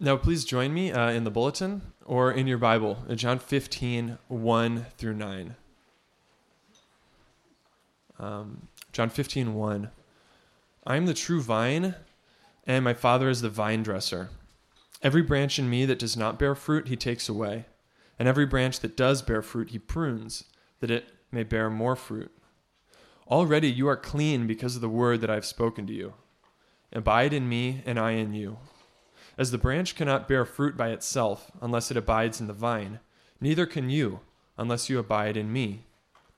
Now, please join me uh, in the bulletin or in your Bible, in John 15, 1 through 9. Um, John 15, 1. I am the true vine, and my Father is the vine dresser. Every branch in me that does not bear fruit, he takes away. And every branch that does bear fruit, he prunes, that it may bear more fruit. Already you are clean because of the word that I have spoken to you. Abide in me, and I in you. As the branch cannot bear fruit by itself unless it abides in the vine, neither can you unless you abide in me.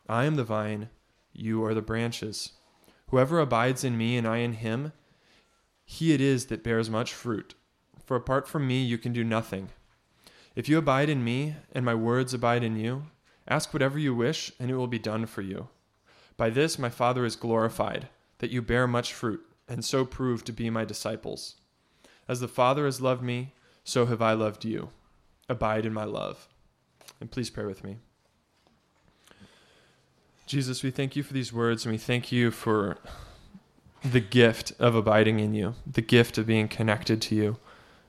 I am the vine, you are the branches. Whoever abides in me and I in him, he it is that bears much fruit. For apart from me you can do nothing. If you abide in me, and my words abide in you, ask whatever you wish, and it will be done for you. By this my Father is glorified, that you bear much fruit, and so prove to be my disciples. As the Father has loved me, so have I loved you. Abide in my love. And please pray with me. Jesus, we thank you for these words, and we thank you for the gift of abiding in you, the gift of being connected to you,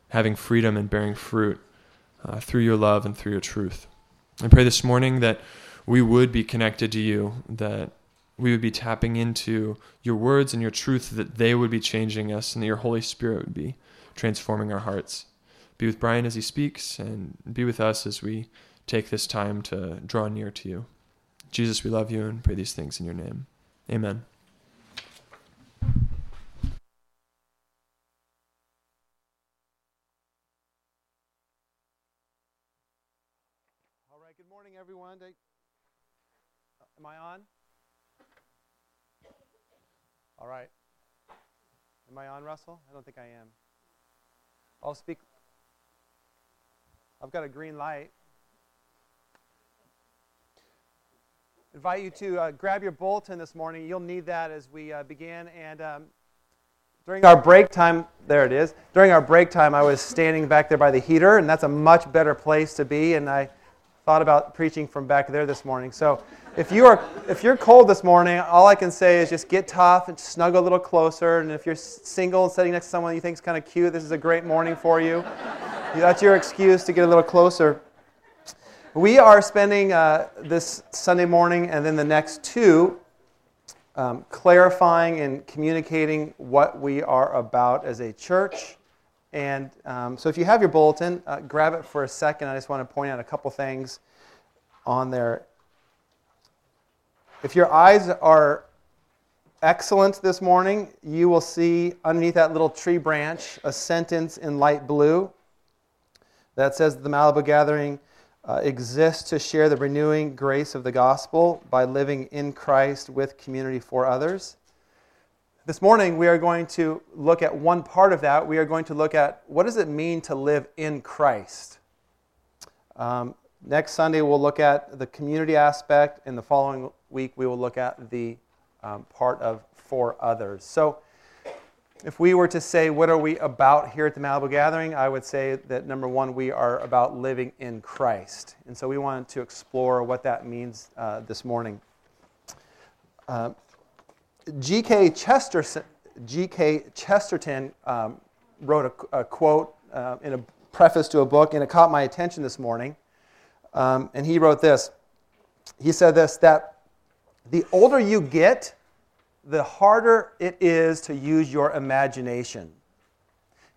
having freedom and bearing fruit uh, through your love and through your truth. I pray this morning that we would be connected to you, that we would be tapping into your words and your truth, that they would be changing us, and that your Holy Spirit would be transforming our hearts. Be with Brian as he speaks, and be with us as we take this time to draw near to you. Jesus, we love you and pray these things in your name. Amen. All right, good morning, everyone. Uh, am I on? All right. Am I on, Russell? I don't think I am. I'll speak. I've got a green light. invite you to uh, grab your bulletin this morning. You'll need that as we uh, begin. And um, during our break time, there it is. During our break time, I was standing back there by the heater, and that's a much better place to be. And I thought about preaching from back there this morning. So if you are if you're cold this morning, all I can say is just get tough and snuggle a little closer. And if you're single and sitting next to someone you think is kind of cute, this is a great morning for you. That's your excuse to get a little closer. We are spending uh, this Sunday morning and then the next two um, clarifying and communicating what we are about as a church. And um, so if you have your bulletin, uh, grab it for a second. I just want to point out a couple things on there. If your eyes are excellent this morning, you will see underneath that little tree branch a sentence in light blue that says the Malibu Gathering uh, exists to share the renewing grace of the gospel by living in Christ with community for others. This morning, we are going to look at one part of that. We are going to look at what does it mean to live in Christ. Um, next Sunday, we'll look at the community aspect, and the following week, we will look at the um, part of for others. So, if we were to say, what are we about here at the Malibu Gathering? I would say that number one, we are about living in Christ. And so we wanted to explore what that means uh, this morning. Uh, G.K. Chesterton, G.K. Chesterton um, wrote a, a quote uh, in a preface to a book, and it caught my attention this morning. Um, and he wrote this He said this that the older you get, the harder it is to use your imagination.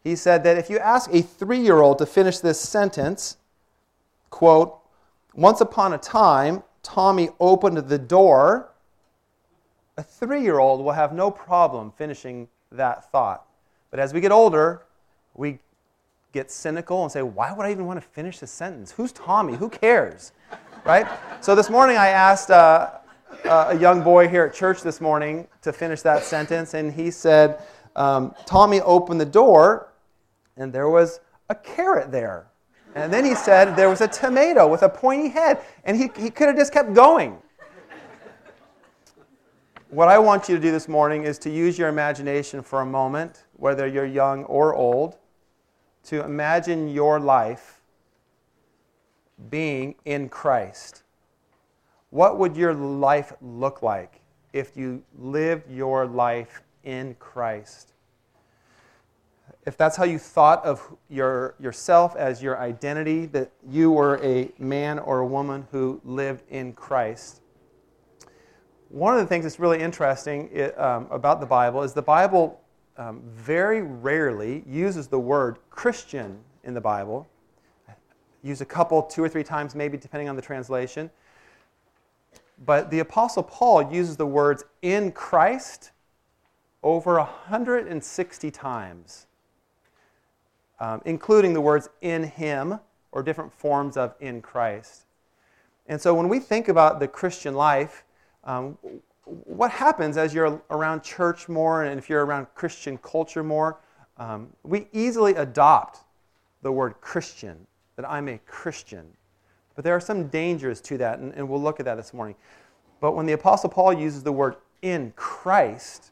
He said that if you ask a three year old to finish this sentence, quote, once upon a time, Tommy opened the door, a three year old will have no problem finishing that thought. But as we get older, we get cynical and say, why would I even want to finish this sentence? Who's Tommy? Who cares? Right? So this morning I asked uh, uh, a young boy here at church this morning to finish that sentence, and he said, um, Tommy opened the door, and there was a carrot there. And then he said there was a tomato with a pointy head, and he, he could have just kept going. What I want you to do this morning is to use your imagination for a moment, whether you're young or old, to imagine your life being in Christ. What would your life look like if you lived your life in Christ? if that's how you thought of your, yourself as your identity, that you were a man or a woman who lived in Christ. One of the things that's really interesting um, about the Bible is the Bible um, very rarely uses the word Christian in the Bible. Use a couple, two or three times, maybe, depending on the translation. But the Apostle Paul uses the words in Christ over 160 times, um, including the words in Him or different forms of in Christ. And so when we think about the Christian life, um, what happens as you're around church more and if you're around Christian culture more? Um, we easily adopt the word Christian, that I'm a Christian. But there are some dangers to that, and, and we'll look at that this morning. But when the Apostle Paul uses the word in Christ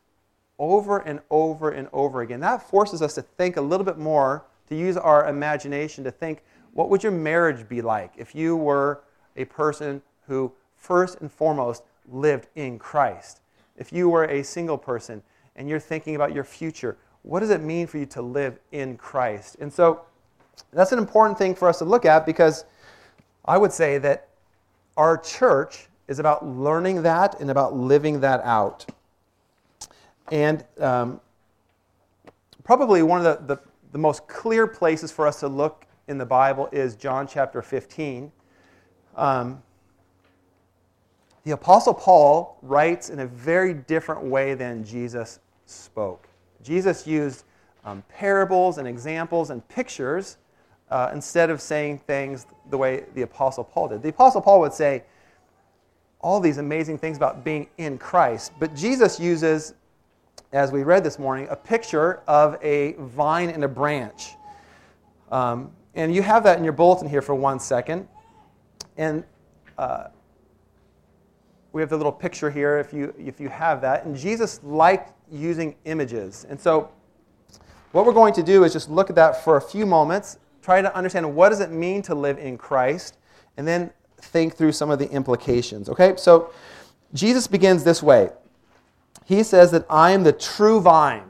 over and over and over again, that forces us to think a little bit more, to use our imagination to think what would your marriage be like if you were a person who, first and foremost, lived in Christ. If you were a single person and you're thinking about your future, what does it mean for you to live in Christ? And so that's an important thing for us to look at because I would say that our church is about learning that and about living that out. And um, probably one of the, the, the most clear places for us to look in the Bible is John chapter 15. Um, the Apostle Paul writes in a very different way than Jesus spoke. Jesus used um, parables and examples and pictures uh, instead of saying things the way the Apostle Paul did. The Apostle Paul would say all these amazing things about being in Christ, but Jesus uses, as we read this morning, a picture of a vine and a branch. Um, and you have that in your bulletin here for one second. And uh, we have the little picture here if you, if you have that. And Jesus liked using images. And so what we're going to do is just look at that for a few moments, try to understand what does it mean to live in Christ, and then think through some of the implications. Okay? So Jesus begins this way. He says that I am the true vine.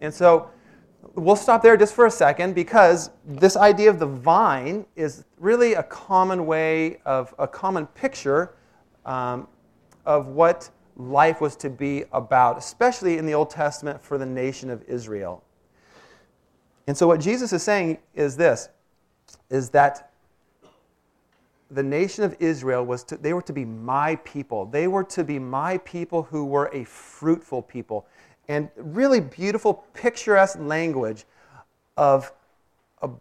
And so we'll stop there just for a second because this idea of the vine is really a common way of a common picture um, of what life was to be about, especially in the Old Testament for the nation of Israel. And so what Jesus is saying is this is that the nation of Israel was to, they were to be my people. They were to be my people who were a fruitful people. And really beautiful, picturesque language of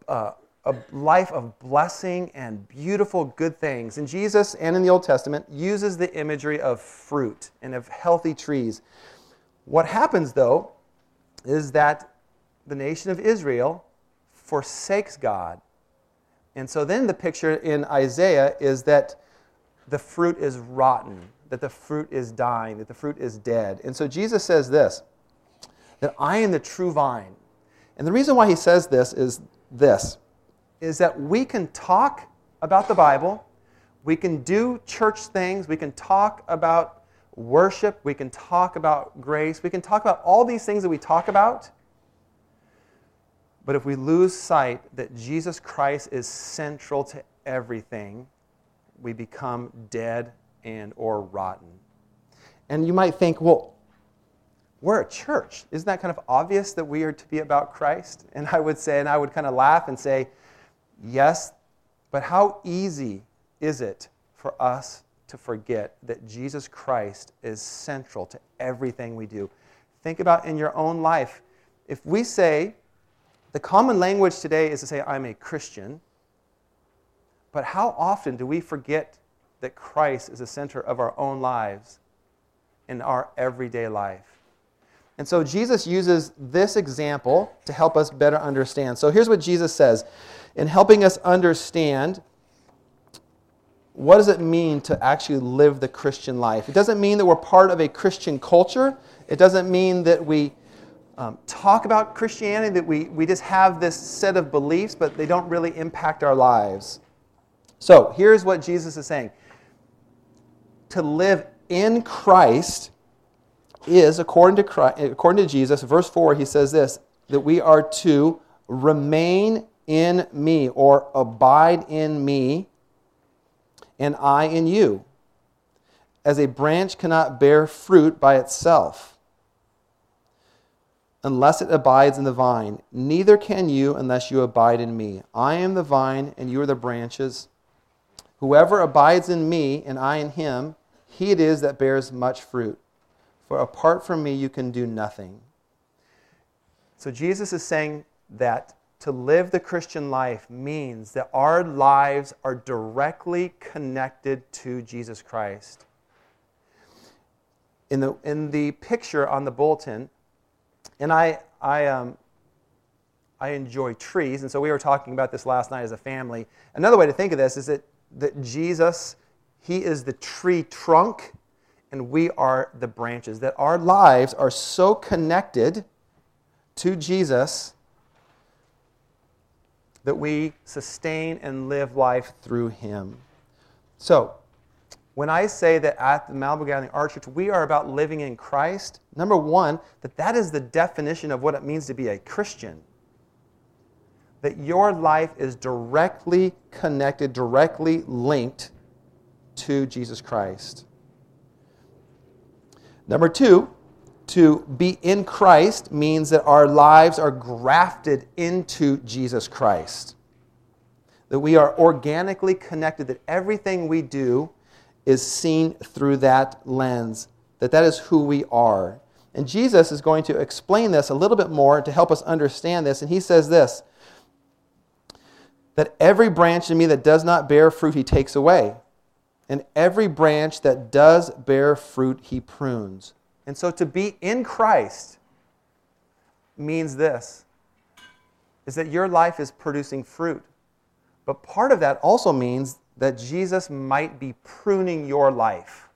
uh, a life of blessing and beautiful good things. And Jesus, and in the Old Testament, uses the imagery of fruit and of healthy trees. What happens, though, is that the nation of Israel forsakes God. And so then the picture in Isaiah is that the fruit is rotten, that the fruit is dying, that the fruit is dead. And so Jesus says this that I am the true vine. And the reason why he says this is this is that we can talk about the Bible, we can do church things, we can talk about worship, we can talk about grace, we can talk about all these things that we talk about. But if we lose sight that Jesus Christ is central to everything, we become dead and or rotten. And you might think, well, we're a church. Isn't that kind of obvious that we are to be about Christ? And I would say, and I would kind of laugh and say, Yes, but how easy is it for us to forget that Jesus Christ is central to everything we do? Think about in your own life. If we say, the common language today is to say, I'm a Christian, but how often do we forget that Christ is the center of our own lives in our everyday life? And so Jesus uses this example to help us better understand. So here's what Jesus says in helping us understand what does it mean to actually live the Christian life. It doesn't mean that we're part of a Christian culture. It doesn't mean that we um, talk about Christianity, that we, we just have this set of beliefs, but they don't really impact our lives. So here's what Jesus is saying To live in Christ is, according to, Christ, according to Jesus, verse 4, he says this that we are to remain in me or abide in me and I in you. As a branch cannot bear fruit by itself unless it abides in the vine, neither can you unless you abide in me. I am the vine and you are the branches. Whoever abides in me and I in him, he it is that bears much fruit. For apart from me, you can do nothing. So Jesus is saying that to live the Christian life means that our lives are directly connected to Jesus Christ. In the, in the picture on the bulletin, and I, I, um, I enjoy trees, and so we were talking about this last night as a family. Another way to think of this is that, that Jesus, He is the tree trunk, and we are the branches. That our lives are so connected to Jesus that we sustain and live life through Him. So, when I say that at the Malibu Gathering Art Church, we are about living in Christ, number one, that that is the definition of what it means to be a Christian. That your life is directly connected, directly linked to Jesus Christ. Number two, to be in Christ means that our lives are grafted into Jesus Christ. That we are organically connected, that everything we do is seen through that lens, that that is who we are. And Jesus is going to explain this a little bit more to help us understand this. And he says this that every branch in me that does not bear fruit, he takes away. And every branch that does bear fruit, he prunes. And so to be in Christ means this is that your life is producing fruit. But part of that also means that Jesus might be pruning your life.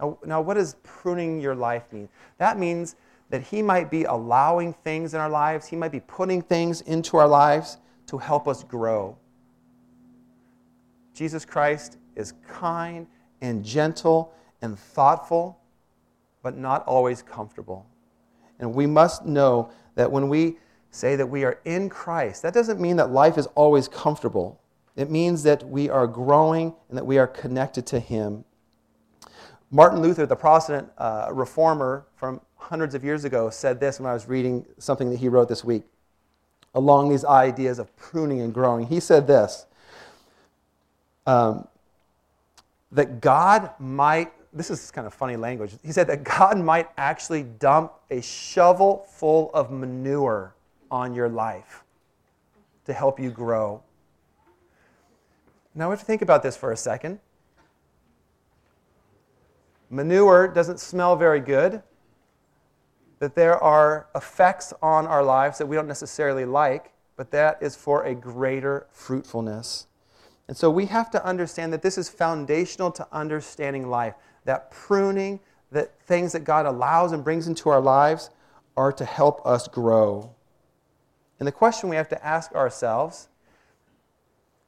Now, now, what does pruning your life mean? That means that He might be allowing things in our lives, He might be putting things into our lives to help us grow. Jesus Christ is kind and gentle and thoughtful, but not always comfortable. And we must know that when we say that we are in Christ, that doesn't mean that life is always comfortable. It means that we are growing and that we are connected to Him. Martin Luther, the Protestant uh, reformer from hundreds of years ago, said this when I was reading something that he wrote this week along these ideas of pruning and growing. He said this um, that God might, this is kind of funny language. He said that God might actually dump a shovel full of manure on your life to help you grow. Now we have to think about this for a second. Manure doesn't smell very good, that there are effects on our lives that we don't necessarily like, but that is for a greater fruitfulness. And so we have to understand that this is foundational to understanding life. That pruning, that things that God allows and brings into our lives are to help us grow. And the question we have to ask ourselves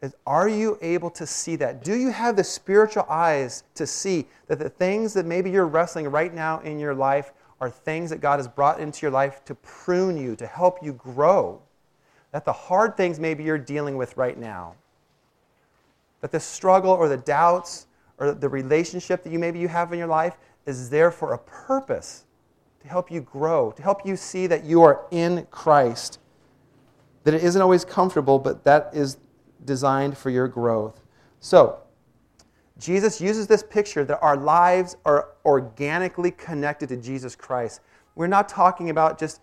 is are you able to see that? Do you have the spiritual eyes to see that the things that maybe you're wrestling right now in your life are things that God has brought into your life to prune you, to help you grow? That the hard things maybe you're dealing with right now, that the struggle or the doubts or the relationship that you maybe you have in your life is there for a purpose to help you grow, to help you see that you are in Christ. That it isn't always comfortable, but that is designed for your growth. So, Jesus uses this picture that our lives are organically connected to Jesus Christ. We're not talking about just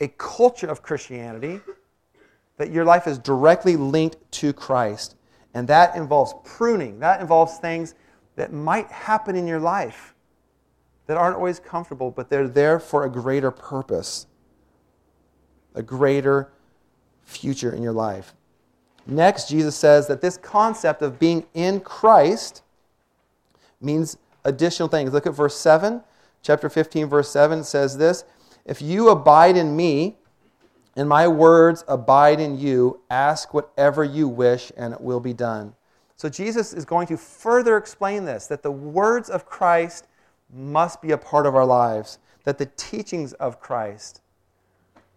a culture of Christianity, that your life is directly linked to Christ. And that involves pruning, that involves things that might happen in your life that aren't always comfortable, but they're there for a greater purpose, a greater future in your life. Next, Jesus says that this concept of being in Christ means additional things. Look at verse 7. Chapter 15, verse 7 says this If you abide in me, and my words abide in you, ask whatever you wish, and it will be done. So Jesus is going to further explain this that the words of Christ must be a part of our lives, that the teachings of Christ,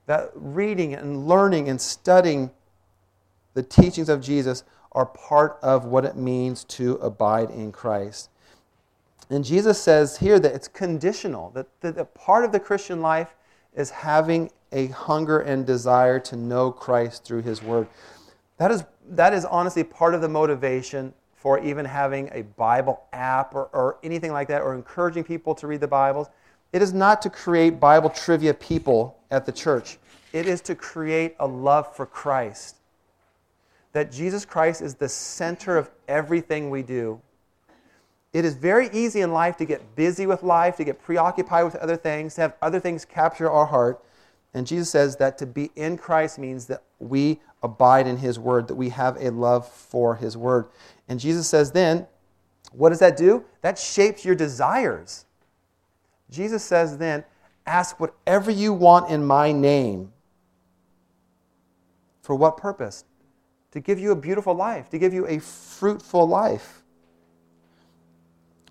that reading and learning and studying the teachings of Jesus are part of what it means to abide in Christ. And Jesus says here that it's conditional, that, that, part of the Christian life is having a hunger and desire to know Christ through his word. That is, that is honestly part of the motivation for even having a Bible app or, or anything like that, or encouraging people to read the Bibles. It is not to create Bible trivia people at the church, it is to create a love for Christ. That Jesus Christ is the center of everything we do. It is very easy in life to get busy with life, to get preoccupied with other things, to have other things capture our heart. And Jesus says that to be in Christ means that we abide in His Word, that we have a love for His Word. And Jesus says then, what does that do? That shapes your desires. Jesus says then, ask whatever you want in my name. For what purpose? To give you a beautiful life, to give you a fruitful life.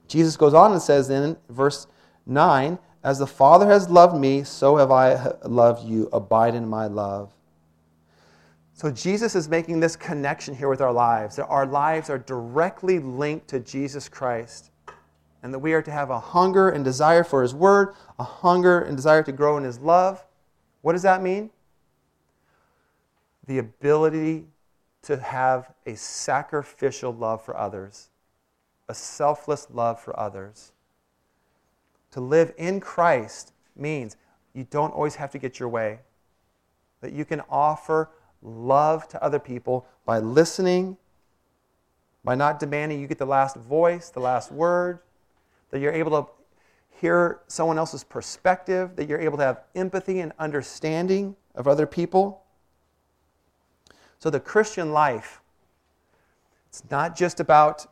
Jesus goes on and says in verse 9, as the Father has loved me, so have I loved you. Abide in my love. So Jesus is making this connection here with our lives. That our lives are directly linked to Jesus Christ. And that we are to have a hunger and desire for His Word, a hunger and desire to grow in His love. What does that mean? The ability to have a sacrificial love for others, a selfless love for others. To live in Christ means you don't always have to get your way. That you can offer love to other people by listening, by not demanding you get the last voice, the last word, that you're able to hear someone else's perspective, that you're able to have empathy and understanding of other people. So the Christian life, it's not just about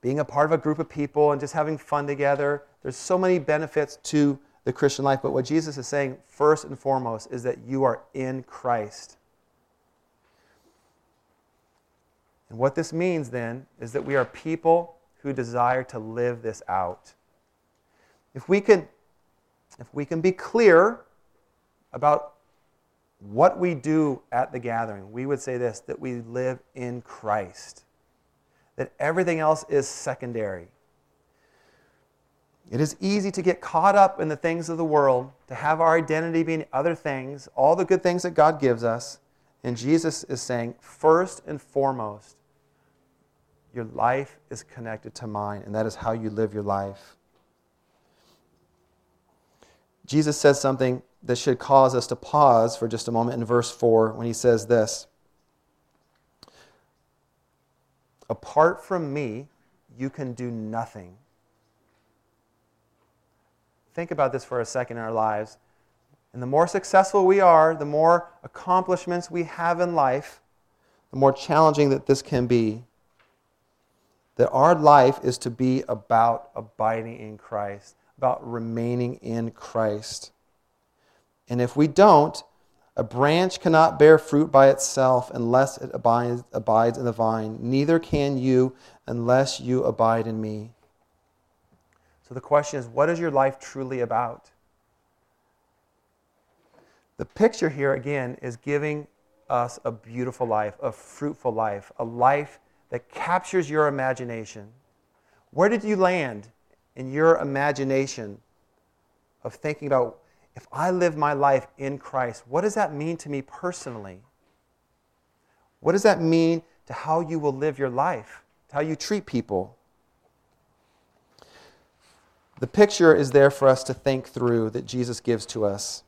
being a part of a group of people and just having fun together. There's so many benefits to the Christian life, but what Jesus is saying first and foremost is that you are in Christ. And what this means then is that we are people who desire to live this out. If we can if we can be clear about what we do at the gathering, we would say this that we live in Christ that everything else is secondary. It is easy to get caught up in the things of the world, to have our identity being other things, all the good things that God gives us. And Jesus is saying, first and foremost, your life is connected to mine, and that is how you live your life. Jesus says something that should cause us to pause for just a moment in verse 4 when he says this Apart from me, you can do nothing. Think about this for a second in our lives. And the more successful we are, the more accomplishments we have in life, the more challenging that this can be. That our life is to be about abiding in Christ, about remaining in Christ. And if we don't, a branch cannot bear fruit by itself unless it abides, in the vine. Neither can you unless you abide in me. So the question is what is your life truly about? The picture here, again, is giving us a beautiful life, a fruitful life, a life that captures your imagination. Where did you land in your imagination of thinking about if I live my life in Christ, what does that mean to me personally? What does that mean to how you will live your life, to how you treat people? The picture is there for us to think through that Jesus gives to us.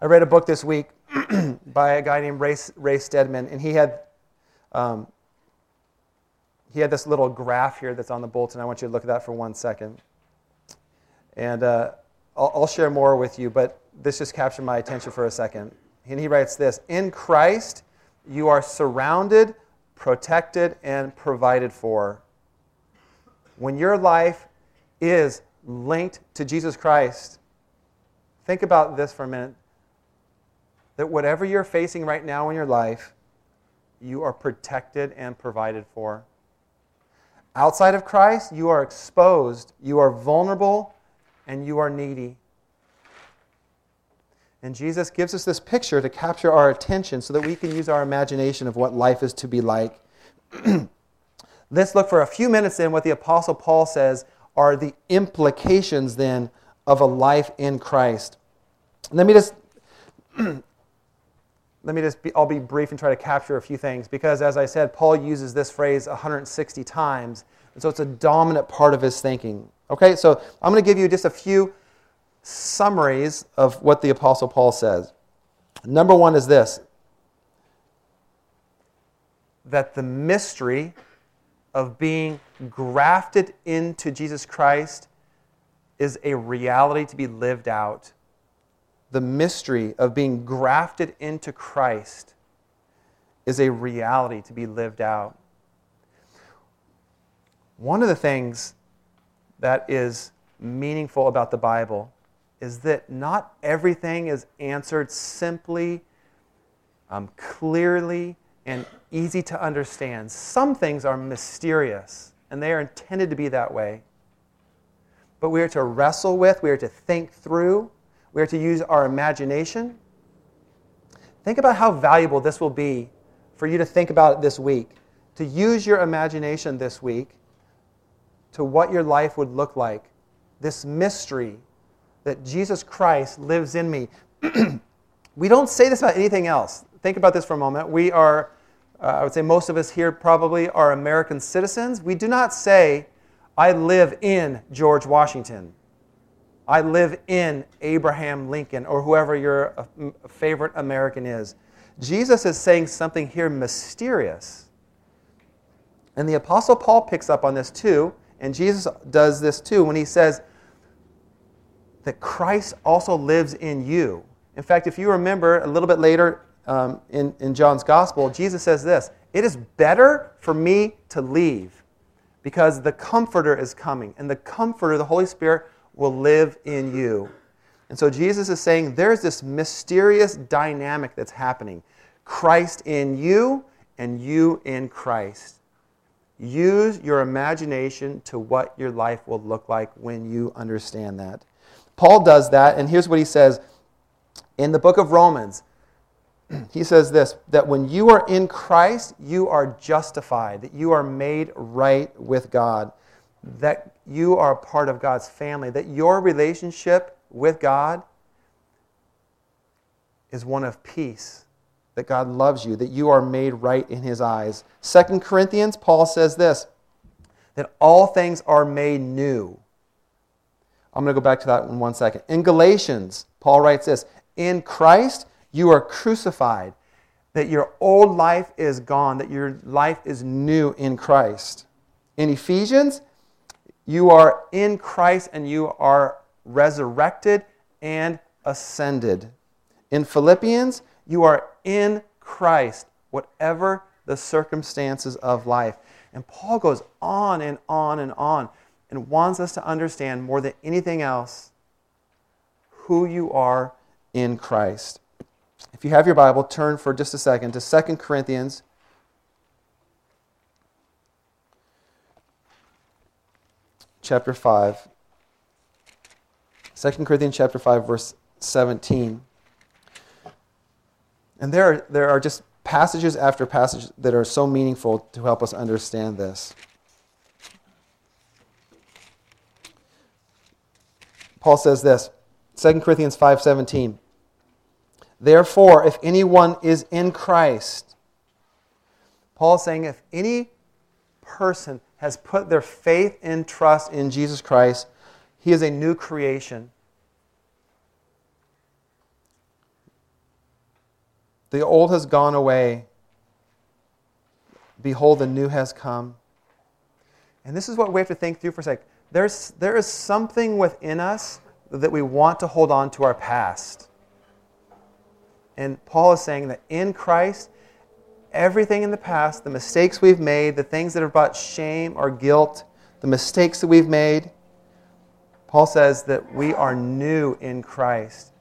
I read a book this week by a guy named Ray, Ray Stedman, and he had um, he had this little graph here that's on the bulletin. I want you to look at that for one second. And uh, I'll, I'll share more with you, but this just captured my attention for a second. And he writes this In Christ, you are surrounded, protected, and provided for. When your life is linked to Jesus Christ, think about this for a minute. That whatever you're facing right now in your life, you are protected and provided for. Outside of Christ, you are exposed, you are vulnerable, and you are needy. And Jesus gives us this picture to capture our attention so that we can use our imagination of what life is to be like. Let's look for a few minutes in what the Apostle Paul says are the implications then of a life in Christ. Let me just let me just be, I'll be brief and try to capture a few things because as I said Paul uses this phrase 160 times and so it's a dominant part of his thinking. Okay? So I'm going to give you just a few summaries of what the Apostle Paul says. Number one is this that the mystery of being grafted into Jesus Christ is a reality to be lived out. The mystery of being grafted into Christ is a reality to be lived out. One of the things that is meaningful about the Bible is that not everything is answered simply, um, clearly, and easy to understand. Some things are mysterious, and they are intended to be that way. But we are to wrestle with, we are to think through, we are to use our imagination. Think about how valuable this will be for you to think about it this week, to use your imagination this week to what your life would look like. This mystery that Jesus Christ lives in me. we don't say this about anything else. Think about this for a moment. We are, uh, I would say most of us here probably are American citizens. We do not say, I live in George Washington. I live in Abraham Lincoln or whoever your uh, favorite American is. Jesus is saying something here mysterious. And the Apostle Paul picks up on this too, and Jesus does this too when he says, that Christ also lives in you. In fact, if you remember a little bit later um, in, in John's Gospel, Jesus says this It is better for me to leave because the Comforter is coming, and the Comforter, the Holy Spirit, will live in you. And so Jesus is saying there's this mysterious dynamic that's happening Christ in you and you in Christ. Use your imagination to what your life will look like when you understand that. Paul does that, and here's what he says in the book of Romans. He says this that when you are in Christ, you are justified, that you are made right with God, that you are a part of God's family, that your relationship with God is one of peace, that God loves you, that you are made right in His eyes. Second Corinthians, Paul says this that all things are made new. I'm going to go back to that in one second. In Galatians, Paul writes this In Christ, you are crucified, that your old life is gone, that your life is new in Christ. In Ephesians, you are in Christ and you are resurrected and ascended. In Philippians, you are in Christ, whatever the circumstances of life. And Paul goes on and on and on and wants us to understand more than anything else who you are in Christ. If you have your Bible, turn for just a second to 2 Corinthians chapter 5. 2 Corinthians chapter 5 verse 17. And there are, there are just passages after passage that are so meaningful to help us understand this. Paul says this, 2 Corinthians 5:17. Therefore, if anyone is in Christ, Paul is saying if any person has put their faith and trust in Jesus Christ, he is a new creation. The old has gone away. Behold, the new has come. And this is what we have to think through for a second there's, there is something within us that we want to hold on to our past. And Paul is saying that in Christ, everything in the past, the mistakes we've made, the things that have brought shame or guilt, the mistakes that we've made, Paul says that we are new in Christ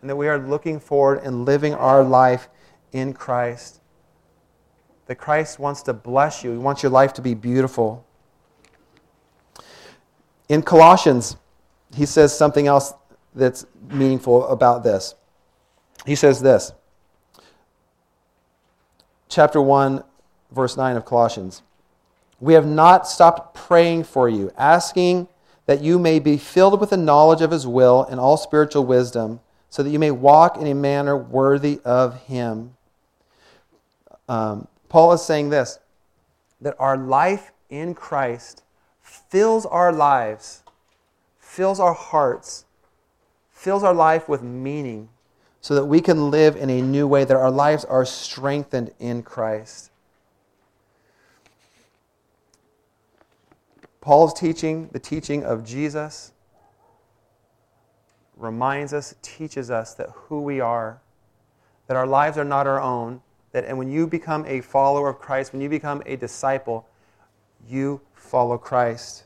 and that we are looking forward and living our life in Christ. That Christ wants to bless you, He wants your life to be beautiful. In Colossians, he says something else that's meaningful about this. he says this. Chapter 1, verse 9 of Colossians. We have not stopped praying for you, asking that you may be filled with the knowledge of his will and all spiritual wisdom, so that you may walk in a manner worthy of him. Um, Paul is saying this that our life in Christ fills our lives, fills our hearts, fills our life with meaning, so that we can live in a new way, that our lives are strengthened in Christ. Paul's teaching, the teaching of Jesus, reminds us, teaches us that who we are, that our lives are not our own, that and when you become a follower of Christ, when you become a disciple, you follow Christ.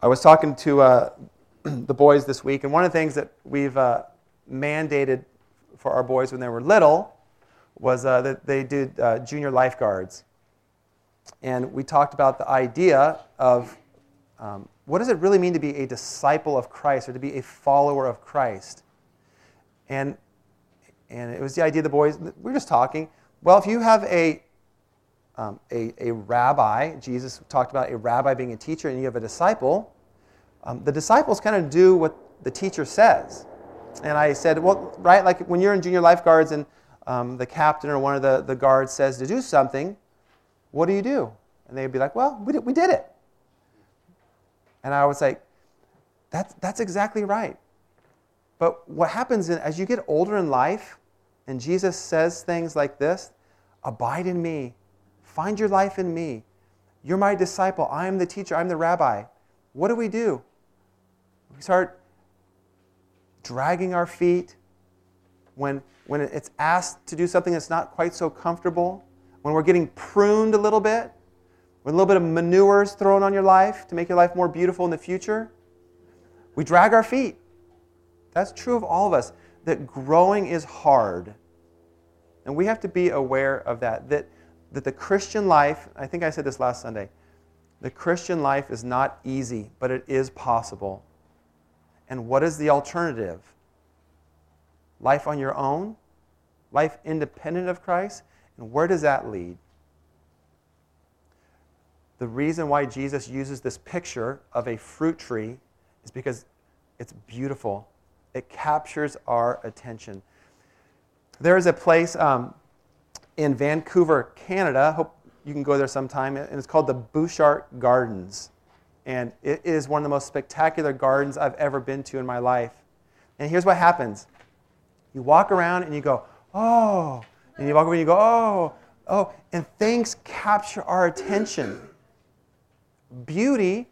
I was talking to uh, the boys this week, and one of the things that we've uh, mandated for our boys when they were little was uh, that they did uh, junior lifeguards and we talked about the idea of um, what does it really mean to be a disciple of Christ or to be a follower of Christ? And, and it was the idea the boys, we were just talking. Well, if you have a, um, a, a rabbi, Jesus talked about a rabbi being a teacher, and you have a disciple, um, the disciples kind of do what the teacher says. And I said, well, right, like when you're in junior lifeguards and um, the captain or one of the, the guards says to do something, what do you do? And they'd be like, Well, we did, we did it. And I would say, that's, that's exactly right. But what happens as you get older in life, and Jesus says things like this Abide in me, find your life in me. You're my disciple. I am the teacher. I'm the rabbi. What do we do? We start dragging our feet when, when it's asked to do something that's not quite so comfortable when we're getting pruned a little bit, when a little bit of manure is thrown on your life to make your life more beautiful in the future, we drag our feet. That's true of all of us, that growing is hard. And we have to be aware of that, that, that the Christian life, I think I said this last Sunday, the Christian life is not easy, but it is possible. And what is the alternative? Life on your own? Life independent of Christ? And where does that lead? The reason why Jesus uses this picture of a fruit tree is because it's beautiful. It captures our attention. There is a place um, in Vancouver, Canada. Hope you can go there sometime. And it's called the Butchart Gardens. And it is one of the most spectacular gardens I've ever been to in my life. And here's what happens you walk around and you go, oh, and you walk over and you go, oh, oh, and things capture our attention. Beauty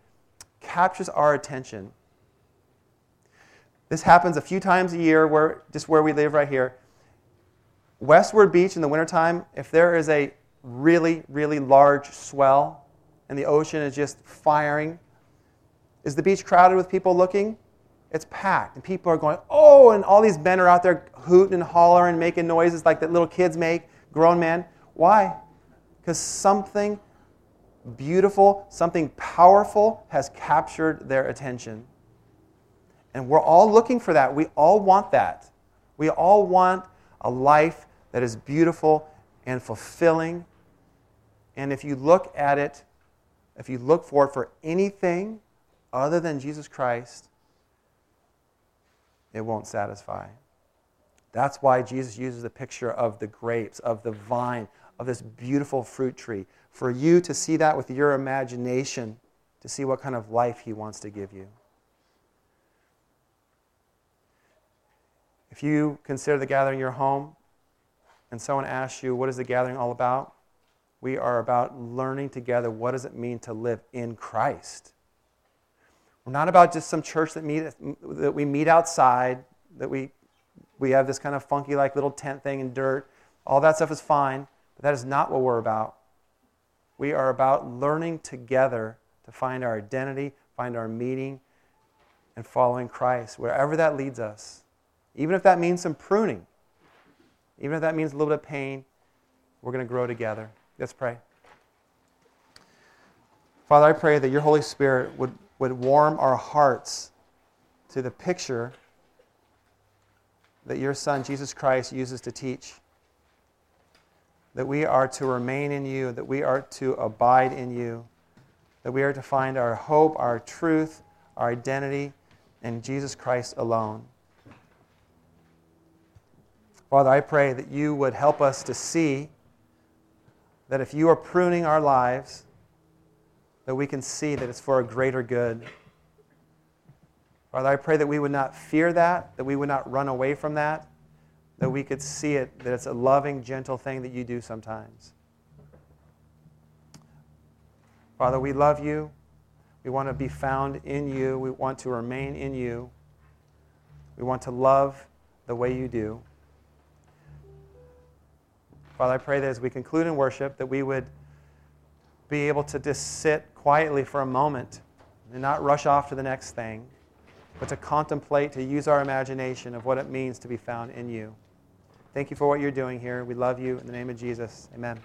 captures our attention. This happens a few times a year where just where we live right here. Westward Beach in the wintertime, if there is a really, really large swell and the ocean is just firing, is the beach crowded with people looking? It's packed, and people are going, oh, and all these men are out there hooting and hollering, and making noises like that little kids make, grown men. Why? Because something beautiful, something powerful has captured their attention. And we're all looking for that. We all want that. We all want a life that is beautiful and fulfilling. And if you look at it, if you look for it for anything other than Jesus Christ, it won't satisfy. That's why Jesus uses the picture of the grapes, of the vine, of this beautiful fruit tree, for you to see that with your imagination, to see what kind of life He wants to give you. If you consider the gathering your home, and someone asks you, What is the gathering all about? We are about learning together what does it mean to live in Christ. We're not about just some church that, meet, that we meet outside, that we, we have this kind of funky, like little tent thing in dirt. All that stuff is fine, but that is not what we're about. We are about learning together to find our identity, find our meaning, and following Christ, wherever that leads us. Even if that means some pruning, even if that means a little bit of pain, we're going to grow together. Let's pray. Father, I pray that your Holy Spirit would would warm our hearts to the picture that your Son, Jesus Christ, uses to teach. That we are to remain in you, that we are to abide in you, that we are to find our hope, our truth, our identity in Jesus Christ alone. Father, I pray that you would help us to see that if you are pruning our lives, that we can see that it's for a greater good. Father, I pray that we would not fear that, that we would not run away from that, that we could see it, that it's a loving, gentle thing that you do sometimes. Father, we love you. We want to be found in you. We want to remain in you. We want to love the way you do. Father, I pray that as we conclude in worship, that we would be able to just sit quietly for a moment and not rush off to the next thing but to contemplate, to use our imagination of what it means to be found in you. Thank you for what you're doing here. We love you. In the name of Jesus, amen.